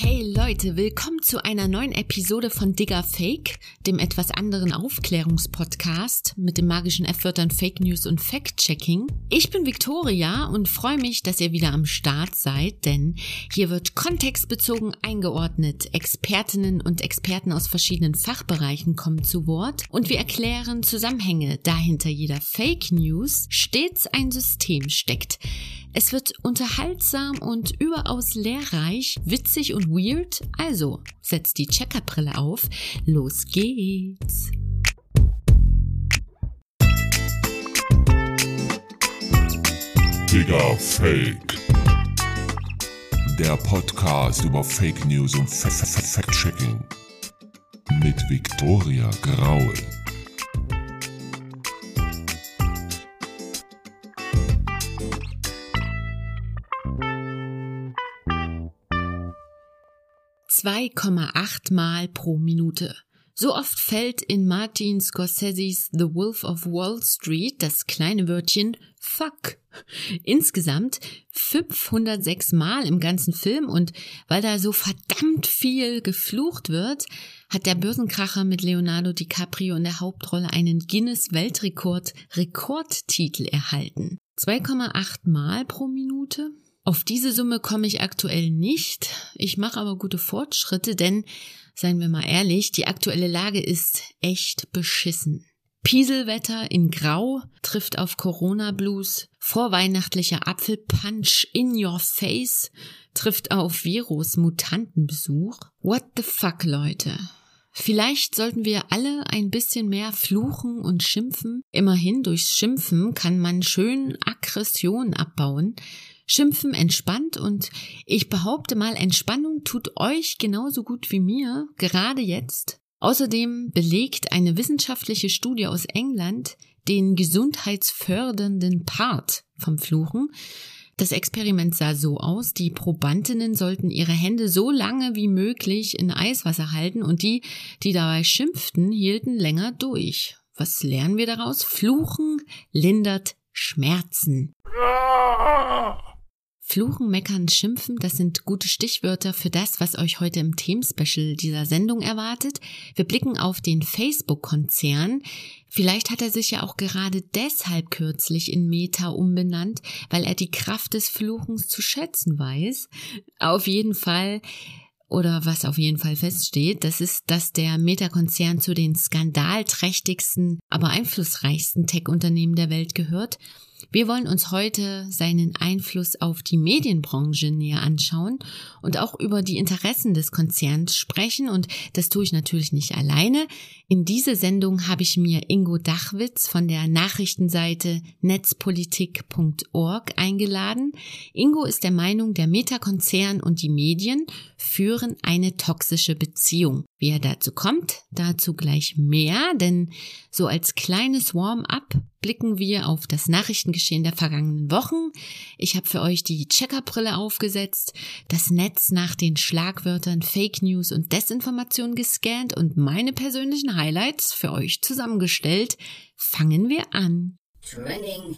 Hey Leute, willkommen zu einer neuen Episode von Digger Fake, dem etwas anderen Aufklärungspodcast mit dem magischen F-Wörtern Fake News und Fact-Checking. Ich bin Victoria und freue mich, dass ihr wieder am Start seid, denn hier wird kontextbezogen eingeordnet. Expertinnen und Experten aus verschiedenen Fachbereichen kommen zu Wort und wir erklären Zusammenhänge, da hinter jeder Fake News stets ein System steckt. Es wird unterhaltsam und überaus lehrreich, witzig und weird. Also, setzt die Checkerbrille auf. Los geht's. Digga Fake. Der Podcast über Fake News und Fact-Checking. Mit Victoria Graul. Mal pro Minute. So oft fällt in Martin Scorseses The Wolf of Wall Street das kleine Wörtchen Fuck. Insgesamt 506 Mal im ganzen Film und weil da so verdammt viel geflucht wird, hat der Börsenkracher mit Leonardo DiCaprio in der Hauptrolle einen Guinness Weltrekord Rekordtitel erhalten. 2,8 Mal pro Minute? Auf diese Summe komme ich aktuell nicht. Ich mache aber gute Fortschritte, denn, seien wir mal ehrlich, die aktuelle Lage ist echt beschissen. Pieselwetter in Grau trifft auf Corona-Blues, vorweihnachtlicher Apfelpunch in your face trifft auf Virus-Mutantenbesuch. What the fuck, Leute? Vielleicht sollten wir alle ein bisschen mehr fluchen und schimpfen. Immerhin durchs Schimpfen kann man schön Aggression abbauen. Schimpfen entspannt und ich behaupte mal, Entspannung tut euch genauso gut wie mir, gerade jetzt. Außerdem belegt eine wissenschaftliche Studie aus England den gesundheitsfördernden Part vom Fluchen. Das Experiment sah so aus, die Probandinnen sollten ihre Hände so lange wie möglich in Eiswasser halten und die, die dabei schimpften, hielten länger durch. Was lernen wir daraus? Fluchen lindert Schmerzen. Fluchen, meckern, schimpfen, das sind gute Stichwörter für das, was euch heute im Themenspecial dieser Sendung erwartet. Wir blicken auf den Facebook-Konzern. Vielleicht hat er sich ja auch gerade deshalb kürzlich in Meta umbenannt, weil er die Kraft des Fluchens zu schätzen weiß. Auf jeden Fall oder was auf jeden Fall feststeht, das ist, dass der Meta-Konzern zu den skandalträchtigsten, aber einflussreichsten Tech-Unternehmen der Welt gehört wir wollen uns heute seinen Einfluss auf die Medienbranche näher anschauen und auch über die Interessen des Konzerns sprechen und das tue ich natürlich nicht alleine. In diese Sendung habe ich mir Ingo Dachwitz von der Nachrichtenseite netzpolitik.org eingeladen. Ingo ist der Meinung, der Meta-Konzern und die Medien führen eine toxische Beziehung. Wie er dazu kommt, dazu gleich mehr, denn so als kleines Warm-up blicken wir auf das Nachrichtengeschehen der vergangenen Wochen. Ich habe für euch die Checkerbrille aufgesetzt, das Netz nach den Schlagwörtern Fake News und Desinformation gescannt und meine persönlichen Highlights für euch zusammengestellt. Fangen wir an. Trending.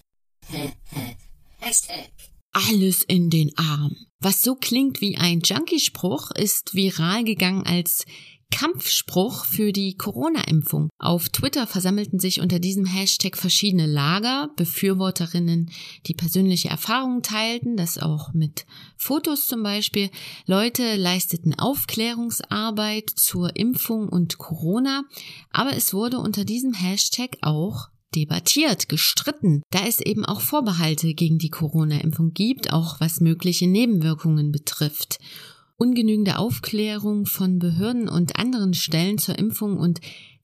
Hashtag. Alles in den Arm. Was so klingt wie ein Junkie-Spruch, ist viral gegangen als Kampfspruch für die Corona-Impfung. Auf Twitter versammelten sich unter diesem Hashtag verschiedene Lager, Befürworterinnen, die persönliche Erfahrungen teilten, das auch mit Fotos zum Beispiel. Leute leisteten Aufklärungsarbeit zur Impfung und Corona, aber es wurde unter diesem Hashtag auch debattiert, gestritten, da es eben auch Vorbehalte gegen die Corona-Impfung gibt, auch was mögliche Nebenwirkungen betrifft ungenügende Aufklärung von Behörden und anderen Stellen zur Impfung und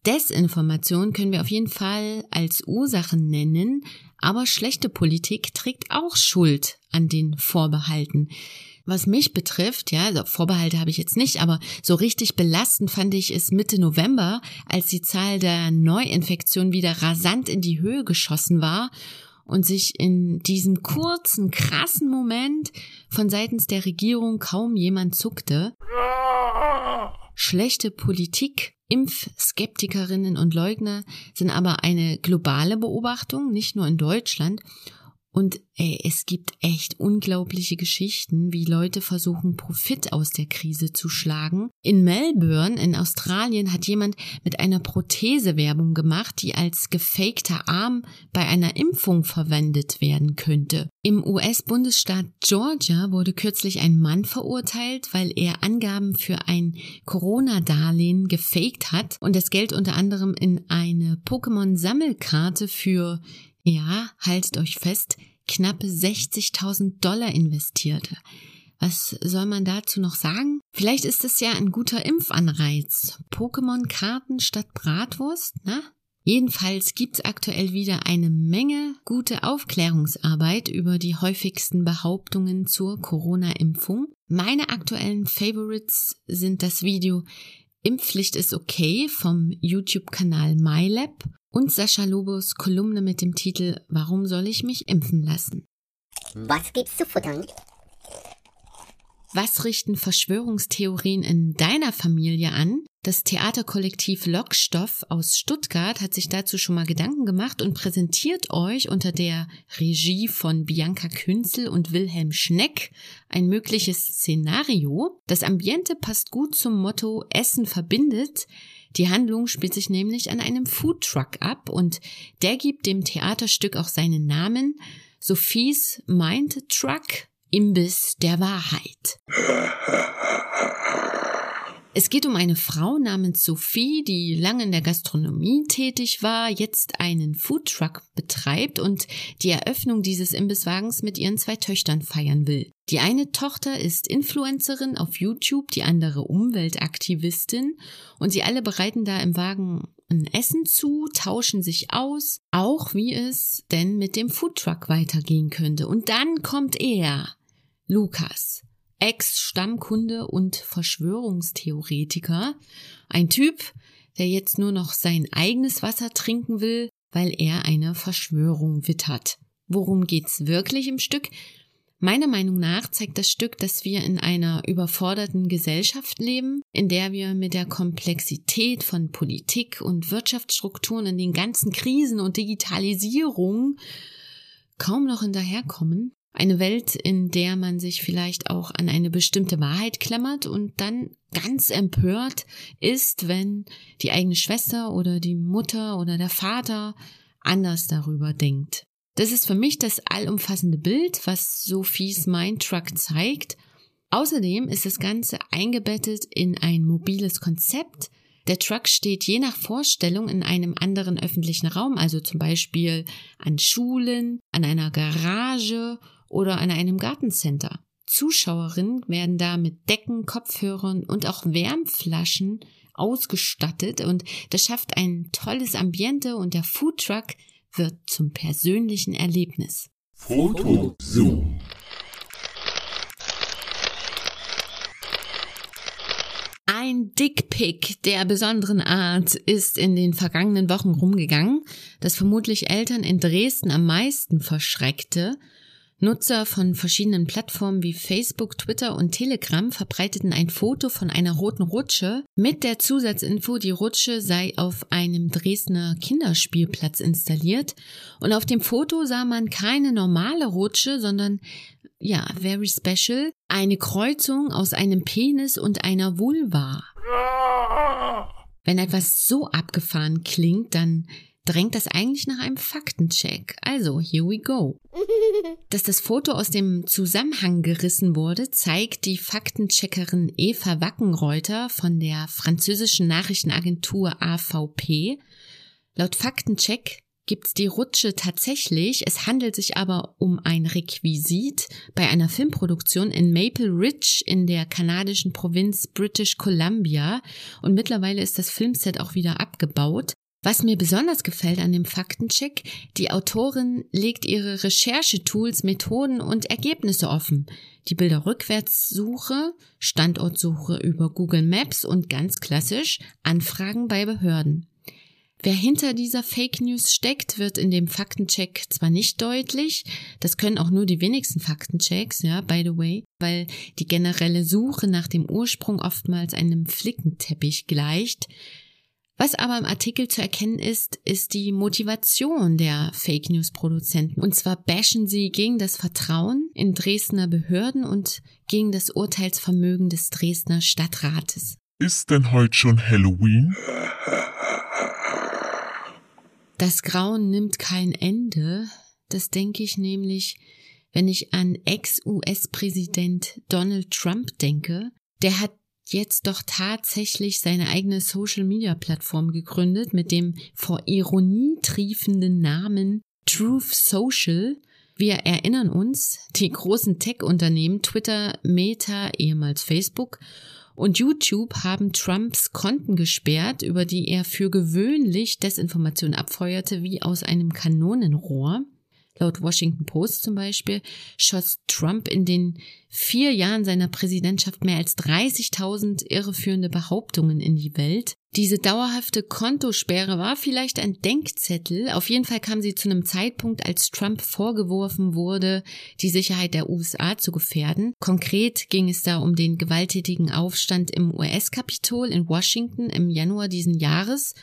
Desinformation können wir auf jeden Fall als Ursachen nennen, aber schlechte Politik trägt auch Schuld an den Vorbehalten. Was mich betrifft, ja, also Vorbehalte habe ich jetzt nicht, aber so richtig belastend fand ich es Mitte November, als die Zahl der Neuinfektionen wieder rasant in die Höhe geschossen war und sich in diesem kurzen, krassen Moment von seitens der Regierung kaum jemand zuckte. Schlechte Politik, Impfskeptikerinnen und Leugner sind aber eine globale Beobachtung, nicht nur in Deutschland. Und ey, es gibt echt unglaubliche Geschichten, wie Leute versuchen, Profit aus der Krise zu schlagen. In Melbourne in Australien hat jemand mit einer Prothese Werbung gemacht, die als gefakter Arm bei einer Impfung verwendet werden könnte. Im US-Bundesstaat Georgia wurde kürzlich ein Mann verurteilt, weil er Angaben für ein Corona-Darlehen gefaked hat und das Geld unter anderem in eine Pokémon-Sammelkarte für ja, haltet euch fest, knappe 60.000 Dollar investierte. Was soll man dazu noch sagen? Vielleicht ist es ja ein guter Impfanreiz. Pokémon-Karten statt Bratwurst, ne? Jedenfalls gibt's aktuell wieder eine Menge gute Aufklärungsarbeit über die häufigsten Behauptungen zur Corona-Impfung. Meine aktuellen Favorites sind das Video Impfpflicht ist okay vom YouTube-Kanal MyLab und Sascha Lobos Kolumne mit dem Titel Warum soll ich mich impfen lassen? Was gibt's zu futtern? Was richten Verschwörungstheorien in deiner Familie an? Das Theaterkollektiv Lockstoff aus Stuttgart hat sich dazu schon mal Gedanken gemacht und präsentiert euch unter der Regie von Bianca Künzel und Wilhelm Schneck ein mögliches Szenario. Das Ambiente passt gut zum Motto Essen verbindet. Die Handlung spielt sich nämlich an einem Foodtruck ab und der gibt dem Theaterstück auch seinen Namen. Sophies Mind Truck Imbiss der Wahrheit. Es geht um eine Frau namens Sophie, die lange in der Gastronomie tätig war, jetzt einen Foodtruck betreibt und die Eröffnung dieses Imbisswagens mit ihren zwei Töchtern feiern will. Die eine Tochter ist Influencerin auf YouTube, die andere Umweltaktivistin und sie alle bereiten da im Wagen ein Essen zu, tauschen sich aus, auch wie es denn mit dem Foodtruck weitergehen könnte. Und dann kommt er, Lukas, Ex-Stammkunde und Verschwörungstheoretiker. Ein Typ, der jetzt nur noch sein eigenes Wasser trinken will, weil er eine Verschwörung wittert. Worum geht's wirklich im Stück? Meiner Meinung nach zeigt das Stück, dass wir in einer überforderten Gesellschaft leben, in der wir mit der Komplexität von Politik und Wirtschaftsstrukturen in den ganzen Krisen und Digitalisierung kaum noch hinterherkommen eine Welt, in der man sich vielleicht auch an eine bestimmte Wahrheit klammert und dann ganz empört ist, wenn die eigene Schwester oder die Mutter oder der Vater anders darüber denkt. Das ist für mich das allumfassende Bild, was Sophies Mindtruck zeigt. Außerdem ist das Ganze eingebettet in ein mobiles Konzept. Der Truck steht je nach Vorstellung in einem anderen öffentlichen Raum, also zum Beispiel an Schulen, an einer Garage oder an einem Gartencenter. Zuschauerinnen werden da mit Decken, Kopfhörern und auch Wärmflaschen ausgestattet und das schafft ein tolles Ambiente und der Foodtruck wird zum persönlichen Erlebnis. Foto Zoom. Ein Dickpick der besonderen Art ist in den vergangenen Wochen rumgegangen, das vermutlich Eltern in Dresden am meisten verschreckte Nutzer von verschiedenen Plattformen wie Facebook, Twitter und Telegram verbreiteten ein Foto von einer roten Rutsche mit der Zusatzinfo, die Rutsche sei auf einem Dresdner Kinderspielplatz installiert und auf dem Foto sah man keine normale Rutsche, sondern ja, very special, eine Kreuzung aus einem Penis und einer Vulva. Wenn etwas so abgefahren klingt, dann drängt das eigentlich nach einem Faktencheck. Also, here we go. Dass das Foto aus dem Zusammenhang gerissen wurde, zeigt die Faktencheckerin Eva Wackenreuter von der französischen Nachrichtenagentur AVP. Laut Faktencheck gibt's die Rutsche tatsächlich. Es handelt sich aber um ein Requisit bei einer Filmproduktion in Maple Ridge in der kanadischen Provinz British Columbia. Und mittlerweile ist das Filmset auch wieder abgebaut. Was mir besonders gefällt an dem Faktencheck, die Autorin legt ihre Recherchetools, Methoden und Ergebnisse offen. Die Bilderrückwärtssuche, Standortsuche über Google Maps und ganz klassisch Anfragen bei Behörden. Wer hinter dieser Fake News steckt, wird in dem Faktencheck zwar nicht deutlich, das können auch nur die wenigsten Faktenchecks, ja, by the way, weil die generelle Suche nach dem Ursprung oftmals einem Flickenteppich gleicht, Was aber im Artikel zu erkennen ist, ist die Motivation der Fake News Produzenten. Und zwar bashen sie gegen das Vertrauen in Dresdner Behörden und gegen das Urteilsvermögen des Dresdner Stadtrates. Ist denn heute schon Halloween? Das Grauen nimmt kein Ende. Das denke ich nämlich, wenn ich an Ex-US-Präsident Donald Trump denke. Der hat jetzt doch tatsächlich seine eigene Social-Media-Plattform gegründet mit dem vor Ironie triefenden Namen Truth Social. Wir erinnern uns, die großen Tech-Unternehmen Twitter, Meta, ehemals Facebook und YouTube haben Trumps Konten gesperrt, über die er für gewöhnlich Desinformation abfeuerte wie aus einem Kanonenrohr. Laut Washington Post zum Beispiel schoss Trump in den vier Jahren seiner Präsidentschaft mehr als 30.000 irreführende Behauptungen in die Welt. Diese dauerhafte Kontosperre war vielleicht ein Denkzettel. Auf jeden Fall kam sie zu einem Zeitpunkt, als Trump vorgeworfen wurde, die Sicherheit der USA zu gefährden. Konkret ging es da um den gewalttätigen Aufstand im US-Kapitol in Washington im Januar diesen Jahres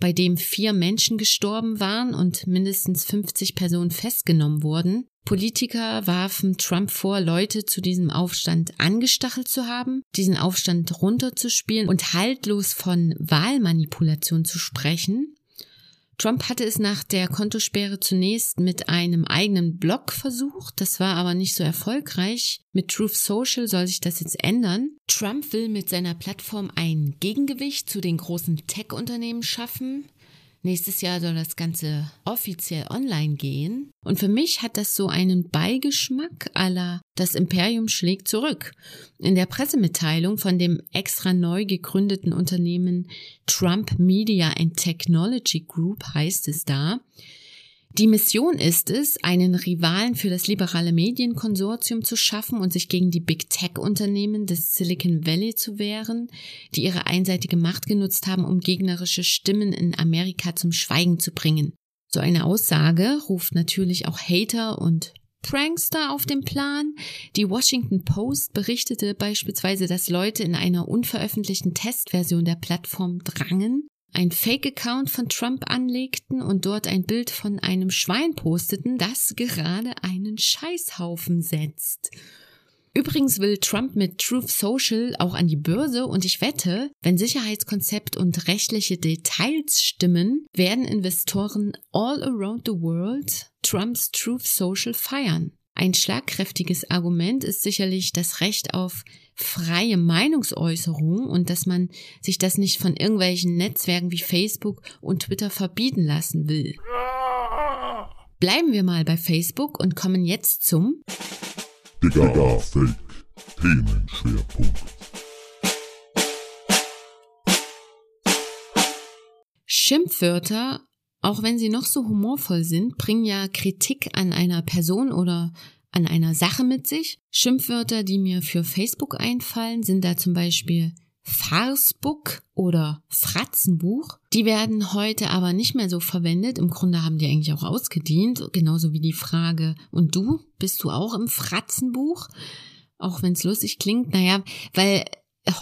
bei dem vier Menschen gestorben waren und mindestens 50 Personen festgenommen wurden. Politiker warfen Trump vor, Leute zu diesem Aufstand angestachelt zu haben, diesen Aufstand runterzuspielen und haltlos von Wahlmanipulation zu sprechen. Trump hatte es nach der Kontosperre zunächst mit einem eigenen Blog versucht, das war aber nicht so erfolgreich. Mit Truth Social soll sich das jetzt ändern. Trump will mit seiner Plattform ein Gegengewicht zu den großen Tech-Unternehmen schaffen. Nächstes Jahr soll das Ganze offiziell online gehen. Und für mich hat das so einen Beigeschmack aller das Imperium schlägt zurück. In der Pressemitteilung von dem extra neu gegründeten Unternehmen Trump Media and Technology Group heißt es da, die Mission ist es, einen Rivalen für das liberale Medienkonsortium zu schaffen und sich gegen die Big Tech-Unternehmen des Silicon Valley zu wehren, die ihre einseitige Macht genutzt haben, um gegnerische Stimmen in Amerika zum Schweigen zu bringen. So eine Aussage ruft natürlich auch Hater und Prankster auf den Plan. Die Washington Post berichtete beispielsweise, dass Leute in einer unveröffentlichten Testversion der Plattform drangen ein Fake-Account von Trump anlegten und dort ein Bild von einem Schwein posteten, das gerade einen Scheißhaufen setzt. Übrigens will Trump mit Truth Social auch an die Börse und ich wette, wenn Sicherheitskonzept und rechtliche Details stimmen, werden Investoren all around the world Trumps Truth Social feiern. Ein schlagkräftiges Argument ist sicherlich das Recht auf freie Meinungsäußerung und dass man sich das nicht von irgendwelchen Netzwerken wie Facebook und Twitter verbieten lassen will. Bleiben wir mal bei Facebook und kommen jetzt zum Digga, Fake. Themenschwerpunkt. Schimpfwörter, auch wenn sie noch so humorvoll sind, bringen ja Kritik an einer Person oder an einer Sache mit sich. Schimpfwörter, die mir für Facebook einfallen, sind da zum Beispiel Farsbook oder Fratzenbuch. Die werden heute aber nicht mehr so verwendet. Im Grunde haben die eigentlich auch ausgedient. Genauso wie die Frage, und du? Bist du auch im Fratzenbuch? Auch wenn es lustig klingt. Naja, weil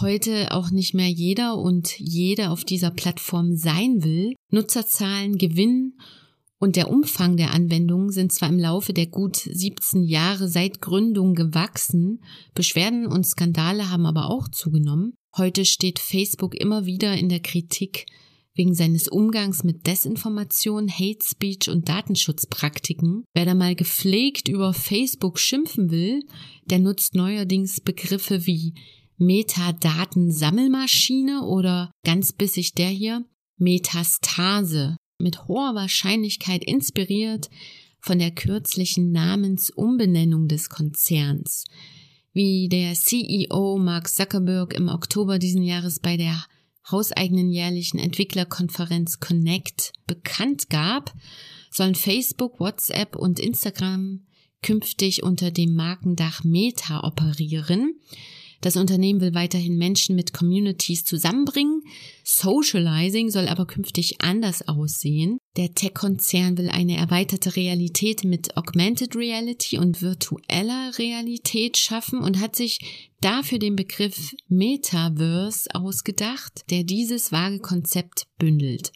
heute auch nicht mehr jeder und jede auf dieser Plattform sein will. Nutzerzahlen gewinnen und der Umfang der Anwendungen sind zwar im Laufe der gut 17 Jahre seit Gründung gewachsen, Beschwerden und Skandale haben aber auch zugenommen. Heute steht Facebook immer wieder in der Kritik wegen seines Umgangs mit Desinformation, Hate Speech und Datenschutzpraktiken. Wer da mal gepflegt über Facebook schimpfen will, der nutzt neuerdings Begriffe wie Metadatensammelmaschine oder ganz bissig der hier? Metastase. Mit hoher Wahrscheinlichkeit inspiriert von der kürzlichen Namensumbenennung des Konzerns, wie der CEO Mark Zuckerberg im Oktober diesen Jahres bei der hauseigenen jährlichen Entwicklerkonferenz Connect bekannt gab, sollen Facebook, WhatsApp und Instagram künftig unter dem Markendach Meta operieren. Das Unternehmen will weiterhin Menschen mit Communities zusammenbringen. Socializing soll aber künftig anders aussehen. Der Tech-Konzern will eine erweiterte Realität mit Augmented Reality und virtueller Realität schaffen und hat sich dafür den Begriff Metaverse ausgedacht, der dieses vage Konzept bündelt.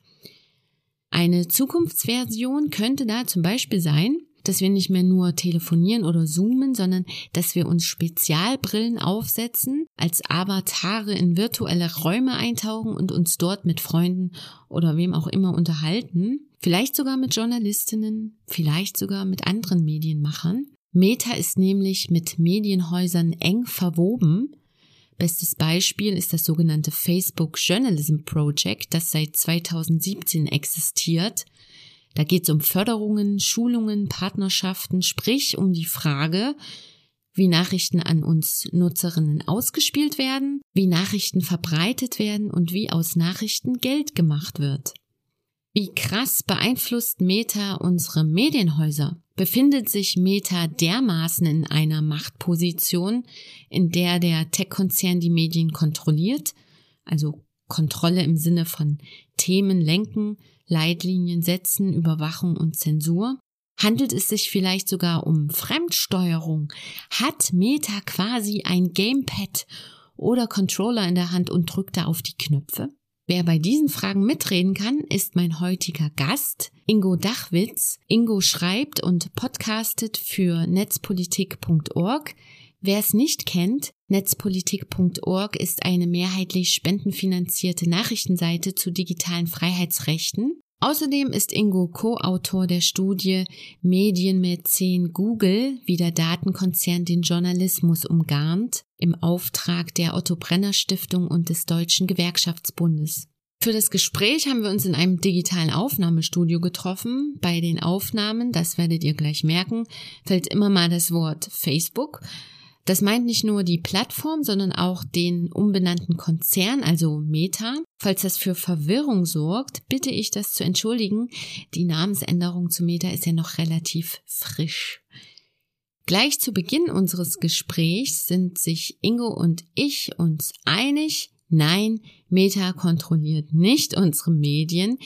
Eine Zukunftsversion könnte da zum Beispiel sein, dass wir nicht mehr nur telefonieren oder zoomen, sondern dass wir uns Spezialbrillen aufsetzen, als Avatare in virtuelle Räume eintauchen und uns dort mit Freunden oder wem auch immer unterhalten. Vielleicht sogar mit Journalistinnen, vielleicht sogar mit anderen Medienmachern. Meta ist nämlich mit Medienhäusern eng verwoben. Bestes Beispiel ist das sogenannte Facebook Journalism Project, das seit 2017 existiert. Da geht es um Förderungen, Schulungen, Partnerschaften, sprich um die Frage, wie Nachrichten an uns Nutzerinnen ausgespielt werden, wie Nachrichten verbreitet werden und wie aus Nachrichten Geld gemacht wird. Wie krass beeinflusst Meta unsere Medienhäuser? Befindet sich Meta dermaßen in einer Machtposition, in der der Tech-Konzern die Medien kontrolliert, also Kontrolle im Sinne von Themen lenken, Leitlinien setzen, Überwachung und Zensur? Handelt es sich vielleicht sogar um Fremdsteuerung? Hat Meta quasi ein Gamepad oder Controller in der Hand und drückt da auf die Knöpfe? Wer bei diesen Fragen mitreden kann, ist mein heutiger Gast, Ingo Dachwitz. Ingo schreibt und podcastet für netzpolitik.org. Wer es nicht kennt, netzpolitik.org ist eine mehrheitlich spendenfinanzierte Nachrichtenseite zu digitalen Freiheitsrechten. Außerdem ist Ingo Co-Autor der Studie Medienmäzen Google, wie der Datenkonzern den Journalismus umgarnt, im Auftrag der Otto Brenner Stiftung und des Deutschen Gewerkschaftsbundes. Für das Gespräch haben wir uns in einem digitalen Aufnahmestudio getroffen. Bei den Aufnahmen, das werdet ihr gleich merken, fällt immer mal das Wort Facebook. Das meint nicht nur die Plattform, sondern auch den umbenannten Konzern, also Meta. Falls das für Verwirrung sorgt, bitte ich das zu entschuldigen. Die Namensänderung zu Meta ist ja noch relativ frisch. Gleich zu Beginn unseres Gesprächs sind sich Ingo und ich uns einig, Nein, Meta kontrolliert nicht unsere Medien.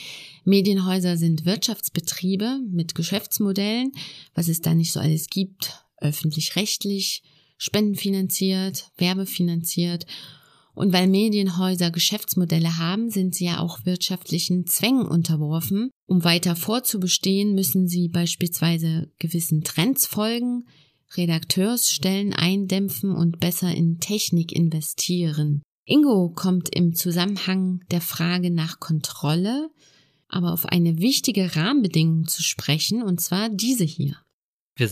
Medienhäuser sind Wirtschaftsbetriebe mit Geschäftsmodellen, was es da nicht so alles gibt, öffentlich-rechtlich, spendenfinanziert, werbefinanziert. Und weil Medienhäuser Geschäftsmodelle haben, sind sie ja auch wirtschaftlichen Zwängen unterworfen. Um weiter vorzubestehen, müssen sie beispielsweise gewissen Trends folgen, Redakteursstellen eindämpfen und besser in Technik investieren. Ingo kommt im Zusammenhang der Frage nach Kontrolle aber auf eine wichtige Rahmenbedingung zu sprechen, und zwar diese hier wir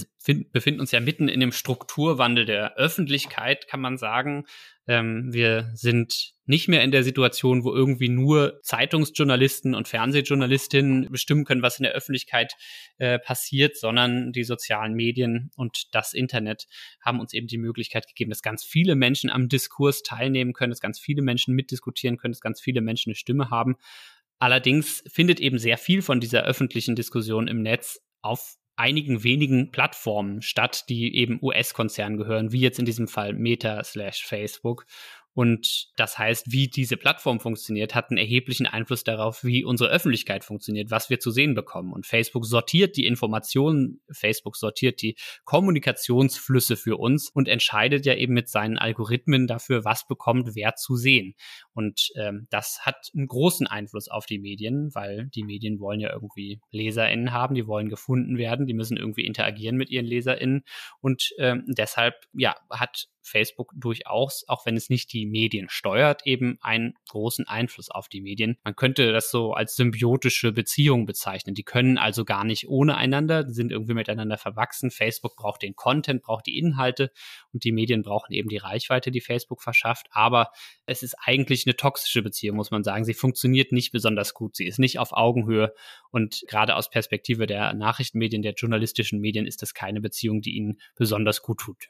befinden uns ja mitten in dem Strukturwandel der Öffentlichkeit, kann man sagen. Ähm, wir sind nicht mehr in der Situation, wo irgendwie nur Zeitungsjournalisten und Fernsehjournalistinnen bestimmen können, was in der Öffentlichkeit äh, passiert, sondern die sozialen Medien und das Internet haben uns eben die Möglichkeit gegeben, dass ganz viele Menschen am Diskurs teilnehmen können, dass ganz viele Menschen mitdiskutieren können, dass ganz viele Menschen eine Stimme haben. Allerdings findet eben sehr viel von dieser öffentlichen Diskussion im Netz auf einigen wenigen Plattformen statt, die eben US-Konzernen gehören, wie jetzt in diesem Fall Meta slash Facebook. Und das heißt, wie diese Plattform funktioniert, hat einen erheblichen Einfluss darauf, wie unsere Öffentlichkeit funktioniert, was wir zu sehen bekommen. Und Facebook sortiert die Informationen, Facebook sortiert die Kommunikationsflüsse für uns und entscheidet ja eben mit seinen Algorithmen dafür, was bekommt wer zu sehen. Und ähm, das hat einen großen Einfluss auf die Medien, weil die Medien wollen ja irgendwie LeserInnen haben, die wollen gefunden werden, die müssen irgendwie interagieren mit ihren LeserInnen. Und ähm, deshalb, ja, hat Facebook durchaus, auch wenn es nicht die Medien steuert, eben einen großen Einfluss auf die Medien. Man könnte das so als symbiotische Beziehung bezeichnen. Die können also gar nicht ohne einander, sind irgendwie miteinander verwachsen. Facebook braucht den Content, braucht die Inhalte und die Medien brauchen eben die Reichweite, die Facebook verschafft. Aber es ist eigentlich eine toxische Beziehung, muss man sagen. Sie funktioniert nicht besonders gut. Sie ist nicht auf Augenhöhe und gerade aus Perspektive der Nachrichtenmedien, der journalistischen Medien ist das keine Beziehung, die ihnen besonders gut tut.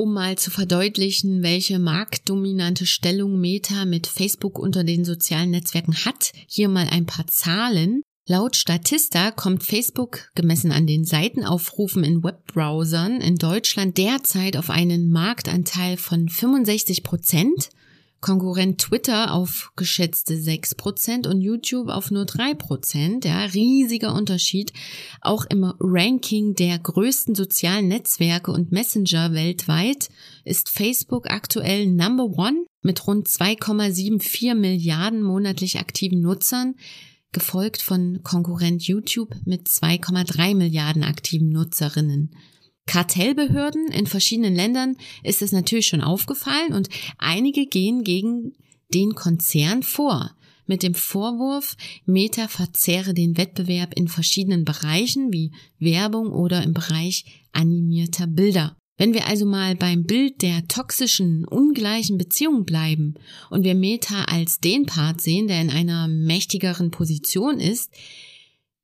Um mal zu verdeutlichen, welche marktdominante Stellung Meta mit Facebook unter den sozialen Netzwerken hat, hier mal ein paar Zahlen. Laut Statista kommt Facebook, gemessen an den Seitenaufrufen in Webbrowsern, in Deutschland derzeit auf einen Marktanteil von 65 Prozent, Konkurrent Twitter auf geschätzte 6 Prozent und YouTube auf nur 3 Prozent. Ja, riesiger Unterschied. Auch im Ranking der größten sozialen Netzwerke und Messenger weltweit ist Facebook aktuell Number One mit rund 2,74 Milliarden monatlich aktiven Nutzern gefolgt von Konkurrent YouTube mit 2,3 Milliarden aktiven Nutzerinnen. Kartellbehörden in verschiedenen Ländern ist es natürlich schon aufgefallen und einige gehen gegen den Konzern vor mit dem Vorwurf, Meta verzehre den Wettbewerb in verschiedenen Bereichen wie Werbung oder im Bereich animierter Bilder. Wenn wir also mal beim Bild der toxischen, ungleichen Beziehung bleiben und wir Meta als den Part sehen, der in einer mächtigeren Position ist,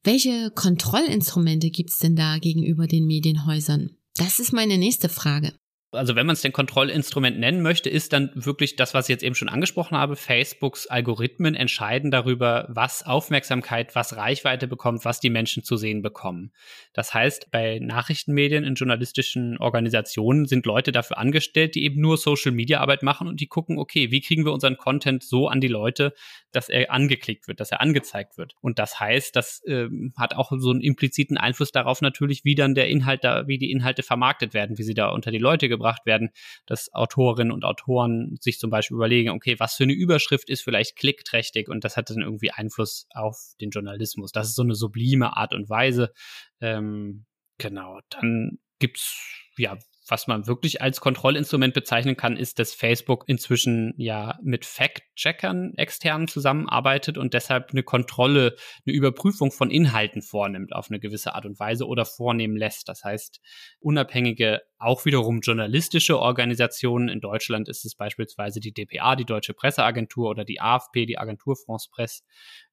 welche Kontrollinstrumente gibt's denn da gegenüber den Medienhäusern? Das ist meine nächste Frage also wenn man es den Kontrollinstrument nennen möchte, ist dann wirklich das, was ich jetzt eben schon angesprochen habe. Facebooks Algorithmen entscheiden darüber, was Aufmerksamkeit, was Reichweite bekommt, was die Menschen zu sehen bekommen. Das heißt, bei Nachrichtenmedien in journalistischen Organisationen sind Leute dafür angestellt, die eben nur Social Media Arbeit machen und die gucken, okay, wie kriegen wir unseren Content so an die Leute, dass er angeklickt wird, dass er angezeigt wird. Und das heißt, das äh, hat auch so einen impliziten Einfluss darauf natürlich, wie dann der Inhalt da, wie die Inhalte vermarktet werden, wie sie da unter die Leute gebracht gebracht werden, dass Autorinnen und Autoren sich zum Beispiel überlegen, okay, was für eine Überschrift ist vielleicht klickträchtig und das hat dann irgendwie Einfluss auf den Journalismus. Das ist so eine sublime Art und Weise. Ähm, genau, dann gibt's ja was man wirklich als Kontrollinstrument bezeichnen kann, ist, dass Facebook inzwischen ja mit Fact-Checkern externen zusammenarbeitet und deshalb eine Kontrolle, eine Überprüfung von Inhalten vornimmt auf eine gewisse Art und Weise oder vornehmen lässt. Das heißt, unabhängige, auch wiederum journalistische Organisationen, in Deutschland ist es beispielsweise die DPA, die Deutsche Presseagentur oder die AFP, die Agentur France Presse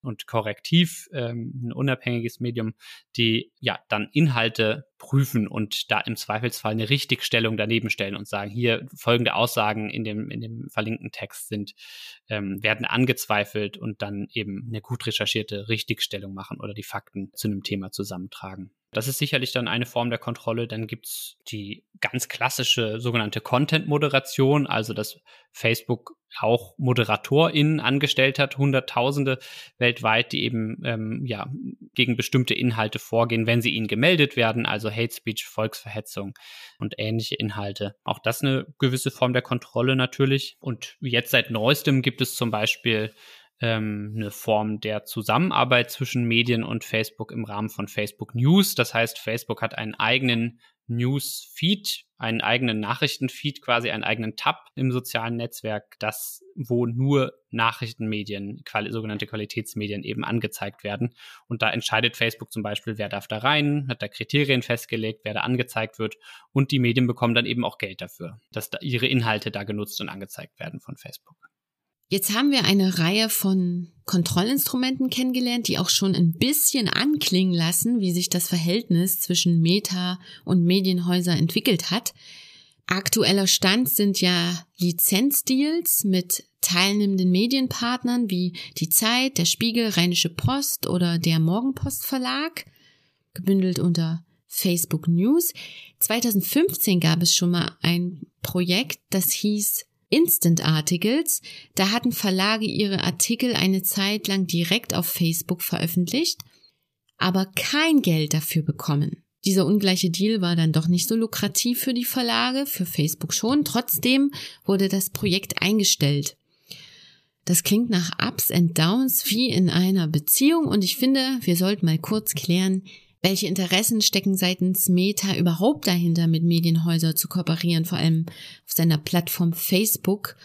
und Korrektiv, ähm, ein unabhängiges Medium, die ja dann Inhalte prüfen und da im Zweifelsfall eine Richtigstellung daneben stellen und sagen, hier folgende Aussagen in dem, in dem verlinkten Text sind, ähm, werden angezweifelt und dann eben eine gut recherchierte Richtigstellung machen oder die Fakten zu einem Thema zusammentragen. Das ist sicherlich dann eine Form der Kontrolle. Dann gibt's die ganz klassische sogenannte Content-Moderation, also dass Facebook auch ModeratorInnen angestellt hat, Hunderttausende weltweit, die eben ähm, ja gegen bestimmte Inhalte vorgehen, wenn sie ihnen gemeldet werden, also Hate Speech, Volksverhetzung und ähnliche Inhalte. Auch das eine gewisse Form der Kontrolle natürlich. Und jetzt seit neuestem gibt es zum Beispiel ähm, eine Form der Zusammenarbeit zwischen Medien und Facebook im Rahmen von Facebook News. Das heißt, Facebook hat einen eigenen News-Feed, einen eigenen Nachrichtenfeed, quasi einen eigenen Tab im sozialen Netzwerk, das, wo nur Nachrichtenmedien, quali sogenannte Qualitätsmedien eben angezeigt werden. Und da entscheidet Facebook zum Beispiel, wer darf da rein, hat da Kriterien festgelegt, wer da angezeigt wird. Und die Medien bekommen dann eben auch Geld dafür, dass da ihre Inhalte da genutzt und angezeigt werden von Facebook. Jetzt haben wir eine Reihe von Kontrollinstrumenten kennengelernt, die auch schon ein bisschen anklingen lassen, wie sich das Verhältnis zwischen Meta und Medienhäuser entwickelt hat. Aktueller Stand sind ja Lizenzdeals mit teilnehmenden Medienpartnern wie die Zeit, der Spiegel, Rheinische Post oder der Morgenpost Verlag, gebündelt unter Facebook News. 2015 gab es schon mal ein Projekt, das hieß Instant Articles, da hatten Verlage ihre Artikel eine Zeit lang direkt auf Facebook veröffentlicht, aber kein Geld dafür bekommen. Dieser ungleiche Deal war dann doch nicht so lukrativ für die Verlage, für Facebook schon. Trotzdem wurde das Projekt eingestellt. Das klingt nach Ups and Downs wie in einer Beziehung und ich finde, wir sollten mal kurz klären, welche Interessen stecken seitens Meta überhaupt dahinter, mit Medienhäusern zu kooperieren, vor allem auf seiner Plattform Facebook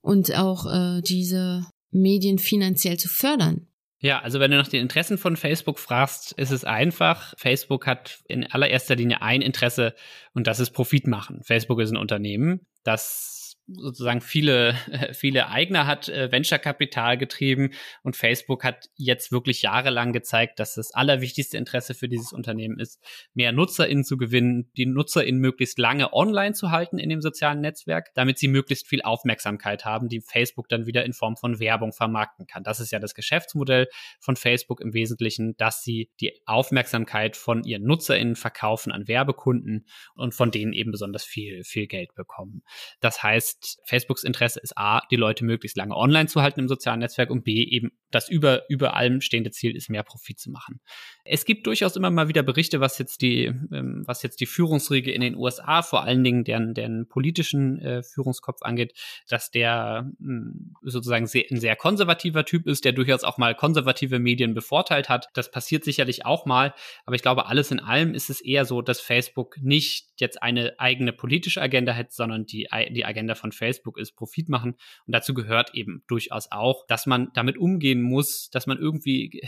und auch äh, diese Medien finanziell zu fördern? Ja, also wenn du nach den Interessen von Facebook fragst, ist es einfach. Facebook hat in allererster Linie ein Interesse und das ist Profit machen. Facebook ist ein Unternehmen, das sozusagen viele, viele Eigner hat, äh, Venture-Kapital getrieben und Facebook hat jetzt wirklich jahrelang gezeigt, dass das allerwichtigste Interesse für dieses Unternehmen ist, mehr NutzerInnen zu gewinnen, die NutzerInnen möglichst lange online zu halten in dem sozialen Netzwerk, damit sie möglichst viel Aufmerksamkeit haben, die Facebook dann wieder in Form von Werbung vermarkten kann. Das ist ja das Geschäftsmodell von Facebook im Wesentlichen, dass sie die Aufmerksamkeit von ihren NutzerInnen verkaufen an Werbekunden und von denen eben besonders viel, viel Geld bekommen. Das heißt, heißt, Facebooks Interesse ist A, die Leute möglichst lange online zu halten im sozialen Netzwerk und B, eben das über, über allem stehende Ziel ist, mehr Profit zu machen. Es gibt durchaus immer mal wieder Berichte, was jetzt die, ähm, was jetzt die Führungsriege in den USA, vor allen Dingen deren, deren politischen äh, Führungskopf angeht, dass der mh, hm, sozusagen sehr, ein sehr konservativer Typ ist, der durchaus auch mal konservative Medien bevorteilt hat. Das passiert sicherlich auch mal, aber ich glaube, alles in allem ist es eher so, dass Facebook nicht jetzt eine eigene politische Agenda hat, sondern die, die Agenda von Facebook ist Profit machen. Und dazu gehört eben durchaus auch, dass man damit umgehen muss, dass man irgendwie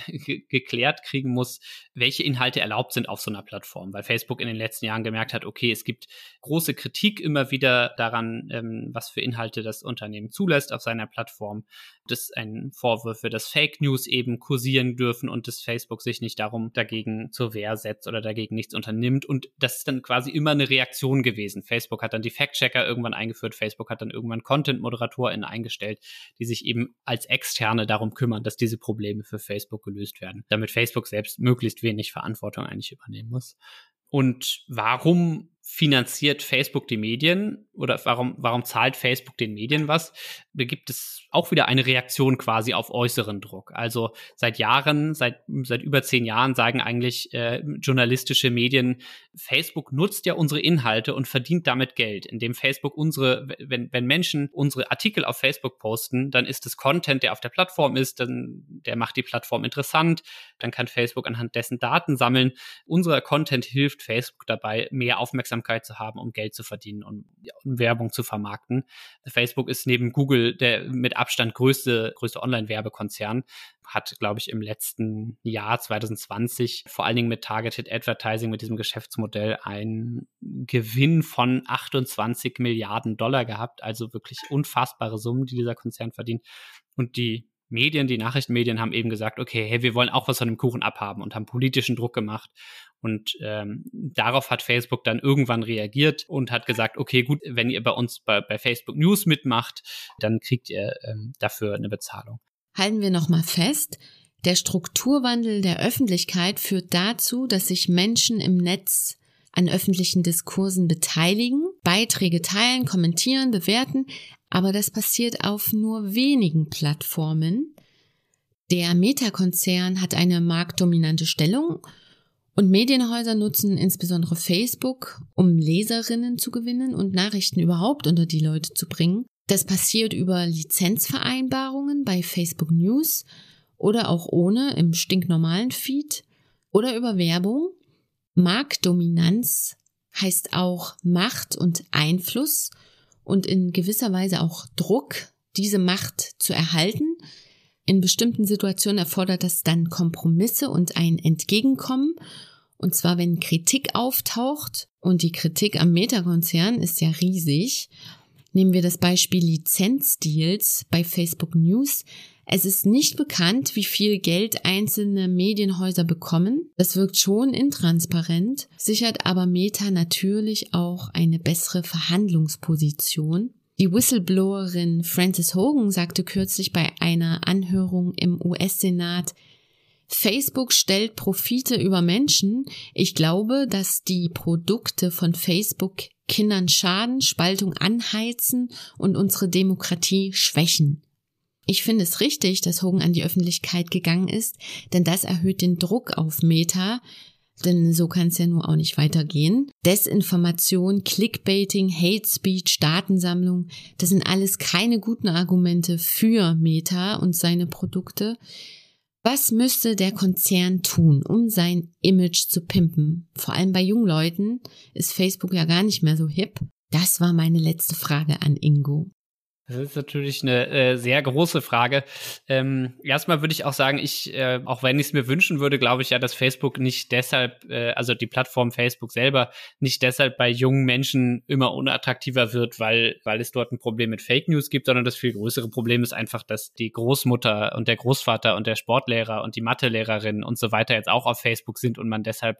geklärt kriegen muss, welche Inhalte erlaubt sind auf so einer Plattform. Weil Facebook in den letzten Jahren gemerkt hat, okay, es gibt große Kritik immer wieder daran, ähm, was für Inhalte das Unternehmen zulässt auf seiner Plattform. Das ein Vorwürfe, dass Fake News eben kursieren dürfen und dass Facebook sich nicht darum dagegen zur Wehr setzt oder dagegen nichts unternimmt. Und das ist dann quasi immer eine Reaktion gewesen. Facebook hat dann die Fact-Checker irgendwann eingeführt. Facebook hat dann irgendwann Content-ModeratorInnen eingestellt, die sich eben als Externe darum kümmern, dass diese Probleme für Facebook gelöst werden, damit Facebook selbst möglichst wenig Verantwortung eigentlich übernehmen muss. Und warum finanziert Facebook die Medien oder warum, warum zahlt Facebook den Medien was? Da gibt es auch wieder eine Reaktion quasi auf äußeren Druck. Also seit Jahren, seit, seit über zehn Jahren sagen eigentlich äh, journalistische Medien, Facebook nutzt ja unsere Inhalte und verdient damit Geld, indem Facebook unsere, wenn, wenn Menschen unsere Artikel auf Facebook posten, dann ist es Content, der auf der Plattform ist, dann der macht die Plattform interessant, dann kann Facebook anhand dessen Daten sammeln. Unser Content hilft Facebook dabei, mehr Aufmerksamkeit Aufmerksamkeit zu haben, um Geld zu verdienen und um Werbung zu vermarkten. Facebook ist neben Google der mit Abstand größte, größte Online-Werbekonzern, hat, glaube ich, im letzten Jahr 2020 vor allen Dingen mit Targeted Advertising, mit diesem Geschäftsmodell, einen Gewinn von 28 Milliarden Dollar gehabt. Also wirklich unfassbare Summen, die dieser Konzern verdient. Und die Medien, die Nachrichtenmedien haben eben gesagt, okay, hey, wir wollen auch was von dem Kuchen abhaben und haben politischen Druck gemacht. Und ähm, darauf hat Facebook dann irgendwann reagiert und hat gesagt, okay, gut, wenn ihr bei uns bei, bei Facebook News mitmacht, dann kriegt ihr ähm, dafür eine Bezahlung. Halten wir nochmal fest, der Strukturwandel der Öffentlichkeit führt dazu, dass sich Menschen im Netz an öffentlichen Diskursen beteiligen, Beiträge teilen, kommentieren, bewerten, aber das passiert auf nur wenigen Plattformen. Der Meta-Konzern hat eine marktdominante Stellung und Medienhäuser nutzen insbesondere Facebook, um Leserinnen zu gewinnen und Nachrichten überhaupt unter die Leute zu bringen. Das passiert über Lizenzvereinbarungen bei Facebook News oder auch ohne im stinknormalen Feed oder über Werbung. Marktdominanz heißt auch Macht und Einfluss und in gewisser Weise auch Druck, diese Macht zu erhalten. In bestimmten Situationen erfordert das dann Kompromisse und ein Entgegenkommen. Und zwar, wenn Kritik auftaucht, und die Kritik am Meta-Konzern ist ja riesig. Nehmen wir das Beispiel Lizenzdeals bei Facebook News. Es ist nicht bekannt, wie viel Geld einzelne Medienhäuser bekommen. Das wirkt schon intransparent, sichert aber Meta natürlich auch eine bessere Verhandlungsposition. Die Whistleblowerin Frances Hogan sagte kürzlich bei einer Anhörung im US-Senat, Facebook stellt Profite über Menschen. Ich glaube, dass die Produkte von Facebook Kindern schaden, Spaltung anheizen und unsere Demokratie schwächen. Ich finde es richtig, dass Hogan an die Öffentlichkeit gegangen ist, denn das erhöht den Druck auf Meta, denn so kann es ja nur auch nicht weitergehen. Desinformation, Clickbaiting, Hate Speech, Datensammlung, das sind alles keine guten Argumente für Meta und seine Produkte. Was müsste der Konzern tun, um sein Image zu pimpen? Vor allem bei jungen Leuten ist Facebook ja gar nicht mehr so hip. Das war meine letzte Frage an Ingo. Das ist natürlich eine äh, sehr große Frage. Ähm, erstmal würde ich auch sagen, ich, äh, auch wenn ich es mir wünschen würde, glaube ich ja, dass Facebook nicht deshalb, äh, also die Plattform Facebook selber, nicht deshalb bei jungen Menschen immer unattraktiver wird, weil, weil es dort ein Problem mit Fake News gibt, sondern das viel größere Problem ist einfach, dass die Großmutter und der Großvater und der Sportlehrer und die Mathelehrerin und so weiter jetzt auch auf Facebook sind und man deshalb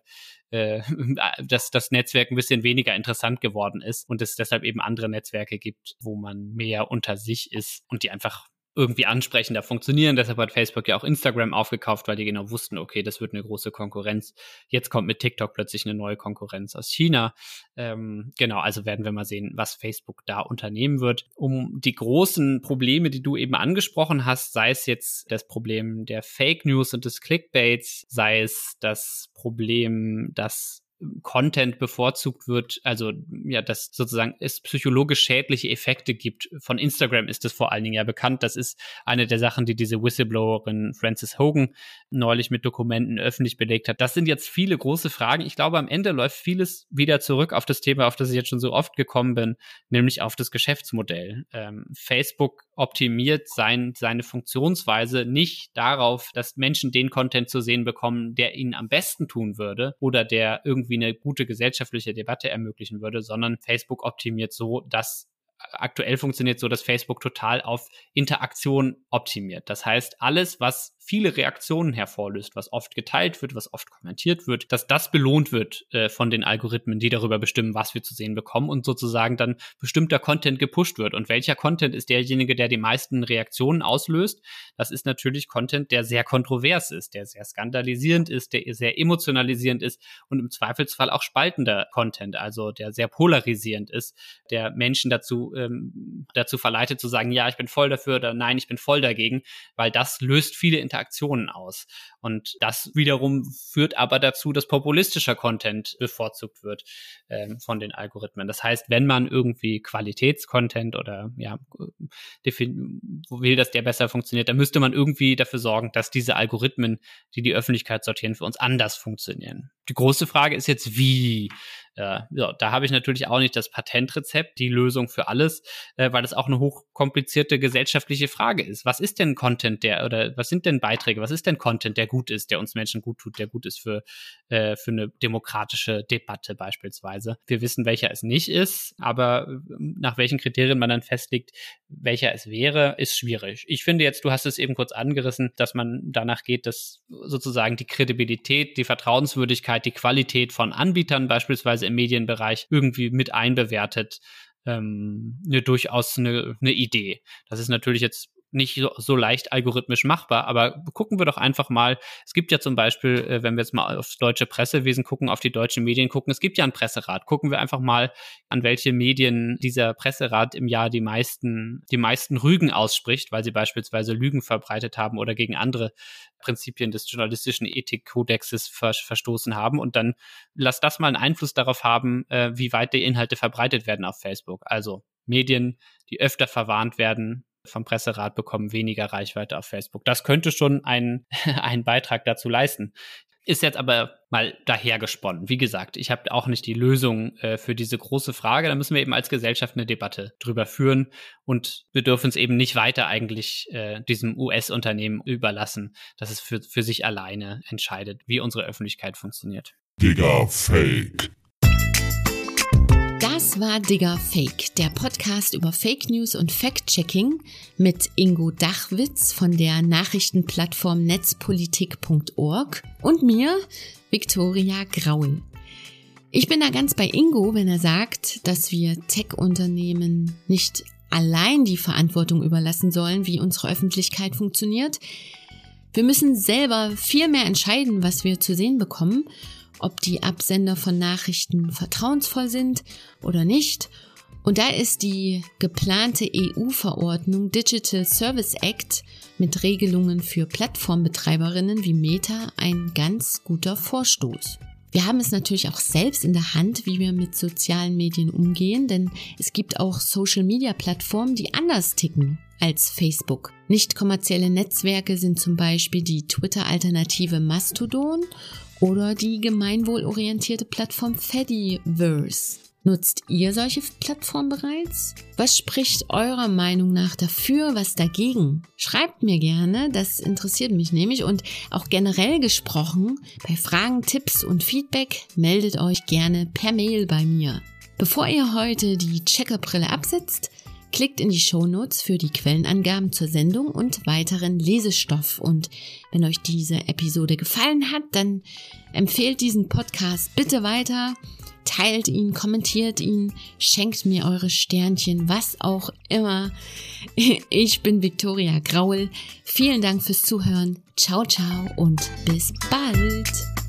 äh, dass das Netzwerk ein bisschen weniger interessant geworden ist und es deshalb eben andere Netzwerke gibt, wo man mehr unter sich ist und die einfach irgendwie ansprechender funktionieren. Deshalb hat Facebook ja auch Instagram aufgekauft, weil die genau wussten, okay, das wird eine große Konkurrenz. Jetzt kommt mit TikTok plötzlich eine neue Konkurrenz aus China. Ähm, genau, also werden wir mal sehen, was Facebook da unternehmen wird. Um die großen Probleme, die du eben angesprochen hast, sei es jetzt das Problem der Fake News und des Clickbaits, sei es das Problem, dass Content bevorzugt wird, also ja, dass sozusagen es psychologisch schädliche Effekte gibt. Von Instagram ist es vor allen Dingen ja bekannt. Das ist eine der Sachen, die diese Whistleblowerin Frances Hogan neulich mit Dokumenten öffentlich belegt hat. Das sind jetzt viele große Fragen. Ich glaube, am Ende läuft vieles wieder zurück auf das Thema, auf das ich jetzt schon so oft gekommen bin, nämlich auf das Geschäftsmodell. Ähm, Facebook optimiert sein, seine Funktionsweise nicht darauf, dass Menschen den Content zu sehen bekommen, der ihnen am besten tun würde oder der irgendwie eine gute gesellschaftliche Debatte ermöglichen würde, sondern Facebook optimiert so, dass aktuell funktioniert so, dass Facebook total auf Interaktion optimiert. Das heißt, alles, was viele Reaktionen hervorlöst, was oft geteilt wird, was oft kommentiert wird, dass das belohnt wird äh, von den Algorithmen, die darüber bestimmen, was wir zu sehen bekommen und sozusagen dann bestimmter Content gepusht wird. Und welcher Content ist derjenige, der die meisten Reaktionen auslöst? Das ist natürlich Content, der sehr kontrovers ist, der sehr skandalisierend ist, der sehr emotionalisierend ist und im Zweifelsfall auch spaltender Content, also der sehr polarisierend ist, der Menschen dazu, ähm, dazu verleitet zu sagen, ja, ich bin voll dafür oder nein, ich bin voll dagegen, weil das löst viele Interaktionen Interaktionen aus. Und das wiederum führt aber dazu, dass populistischer Content bevorzugt wird ähm, von den Algorithmen. Das heißt, wenn man irgendwie Qualitätscontent oder ja will, dass der besser funktioniert, dann müsste man irgendwie dafür sorgen, dass diese Algorithmen, die die Öffentlichkeit sortieren, für uns anders funktionieren. Die große Frage ist jetzt, wie äh, ja, da habe ich natürlich auch nicht das Patentrezept, die Lösung für alles, äh, weil es auch eine hochkomplizierte gesellschaftliche Frage ist. Was ist denn Content, der oder was sind denn Beiträge, was ist denn Content, der gut ist, der uns Menschen gut tut, der gut ist für, äh, für eine demokratische Debatte beispielsweise. Wir wissen, welcher es nicht ist, aber äh, nach welchen Kriterien man dann festlegt, welcher es wäre, ist schwierig. Ich finde jetzt, du hast es eben kurz angerissen, dass man danach geht, dass sozusagen die Kredibilität, die Vertrauenswürdigkeit, die Qualität von Anbietern beispielsweise im Medienbereich irgendwie mit einbewertet. Ähm, eine, durchaus eine, eine Idee. Das ist natürlich jetzt nicht so, so leicht algorithmisch machbar, aber gucken wir doch einfach mal. Es gibt ja zum Beispiel, äh, wenn wir jetzt mal aufs deutsche Pressewesen gucken, auf die deutschen Medien gucken, es gibt ja einen Presserat. Gucken wir einfach mal, an welche Medien dieser Presserat im Jahr die meisten, die meisten Rügen ausspricht, weil sie beispielsweise Lügen verbreitet haben oder gegen andere Prinzipien des journalistischen Ethikkodexes ver verstoßen haben. Und dann lass das mal einen Einfluss darauf haben, äh, wie weit die Inhalte verbreitet werden auf Facebook. Also Medien, die öfter verwarnt werden, vom Presserat bekommen weniger Reichweite auf Facebook. Das könnte schon einen, einen Beitrag dazu leisten. Ist jetzt aber mal dahergesponnen. Wie gesagt, ich habe auch nicht die Lösung äh, für diese große Frage. Da müssen wir eben als Gesellschaft eine Debatte drüber führen und wir dürfen es eben nicht weiter eigentlich äh, diesem US-Unternehmen überlassen, dass es für, für sich alleine entscheidet, wie unsere Öffentlichkeit funktioniert. Digga, Fake. Das war Digger Fake, der Podcast über Fake News und Fact-Checking mit Ingo Dachwitz von der Nachrichtenplattform netzpolitik.org und mir, Viktoria Grauen. Ich bin da ganz bei Ingo, wenn er sagt, dass wir Tech-Unternehmen nicht allein die Verantwortung überlassen sollen, wie unsere Öffentlichkeit funktioniert. Wir müssen selber viel mehr entscheiden, was wir zu sehen bekommen ob die Absender von Nachrichten vertrauensvoll sind oder nicht. Und da ist die geplante EU-Verordnung Digital Service Act mit Regelungen für Plattformbetreiberinnen wie Meta ein ganz guter Vorstoß. Wir haben es natürlich auch selbst in der Hand, wie wir mit sozialen Medien umgehen, denn es gibt auch Social-Media-Plattformen, die anders ticken als Facebook. Nicht kommerzielle Netzwerke sind zum Beispiel die Twitter-Alternative Mastodon oder die gemeinwohlorientierte Plattform Fediverse. Nutzt ihr solche Plattformen bereits? Was spricht eurer Meinung nach dafür, was dagegen? Schreibt mir gerne, das interessiert mich nämlich und auch generell gesprochen, bei Fragen, Tipps und Feedback meldet euch gerne per Mail bei mir. Bevor ihr heute die Checkerbrille absetzt, klickt in die Shownotes für die Quellenangaben zur Sendung und weiteren Lesestoff. Und wenn euch diese Episode gefallen hat, dann empfehlt diesen Podcast bitte weiter teilt ihn, kommentiert ihn, schenkt mir eure Sternchen, was auch immer. Ich bin Viktoria Graul. Vielen Dank fürs Zuhören. Ciao, ciao und bis bald.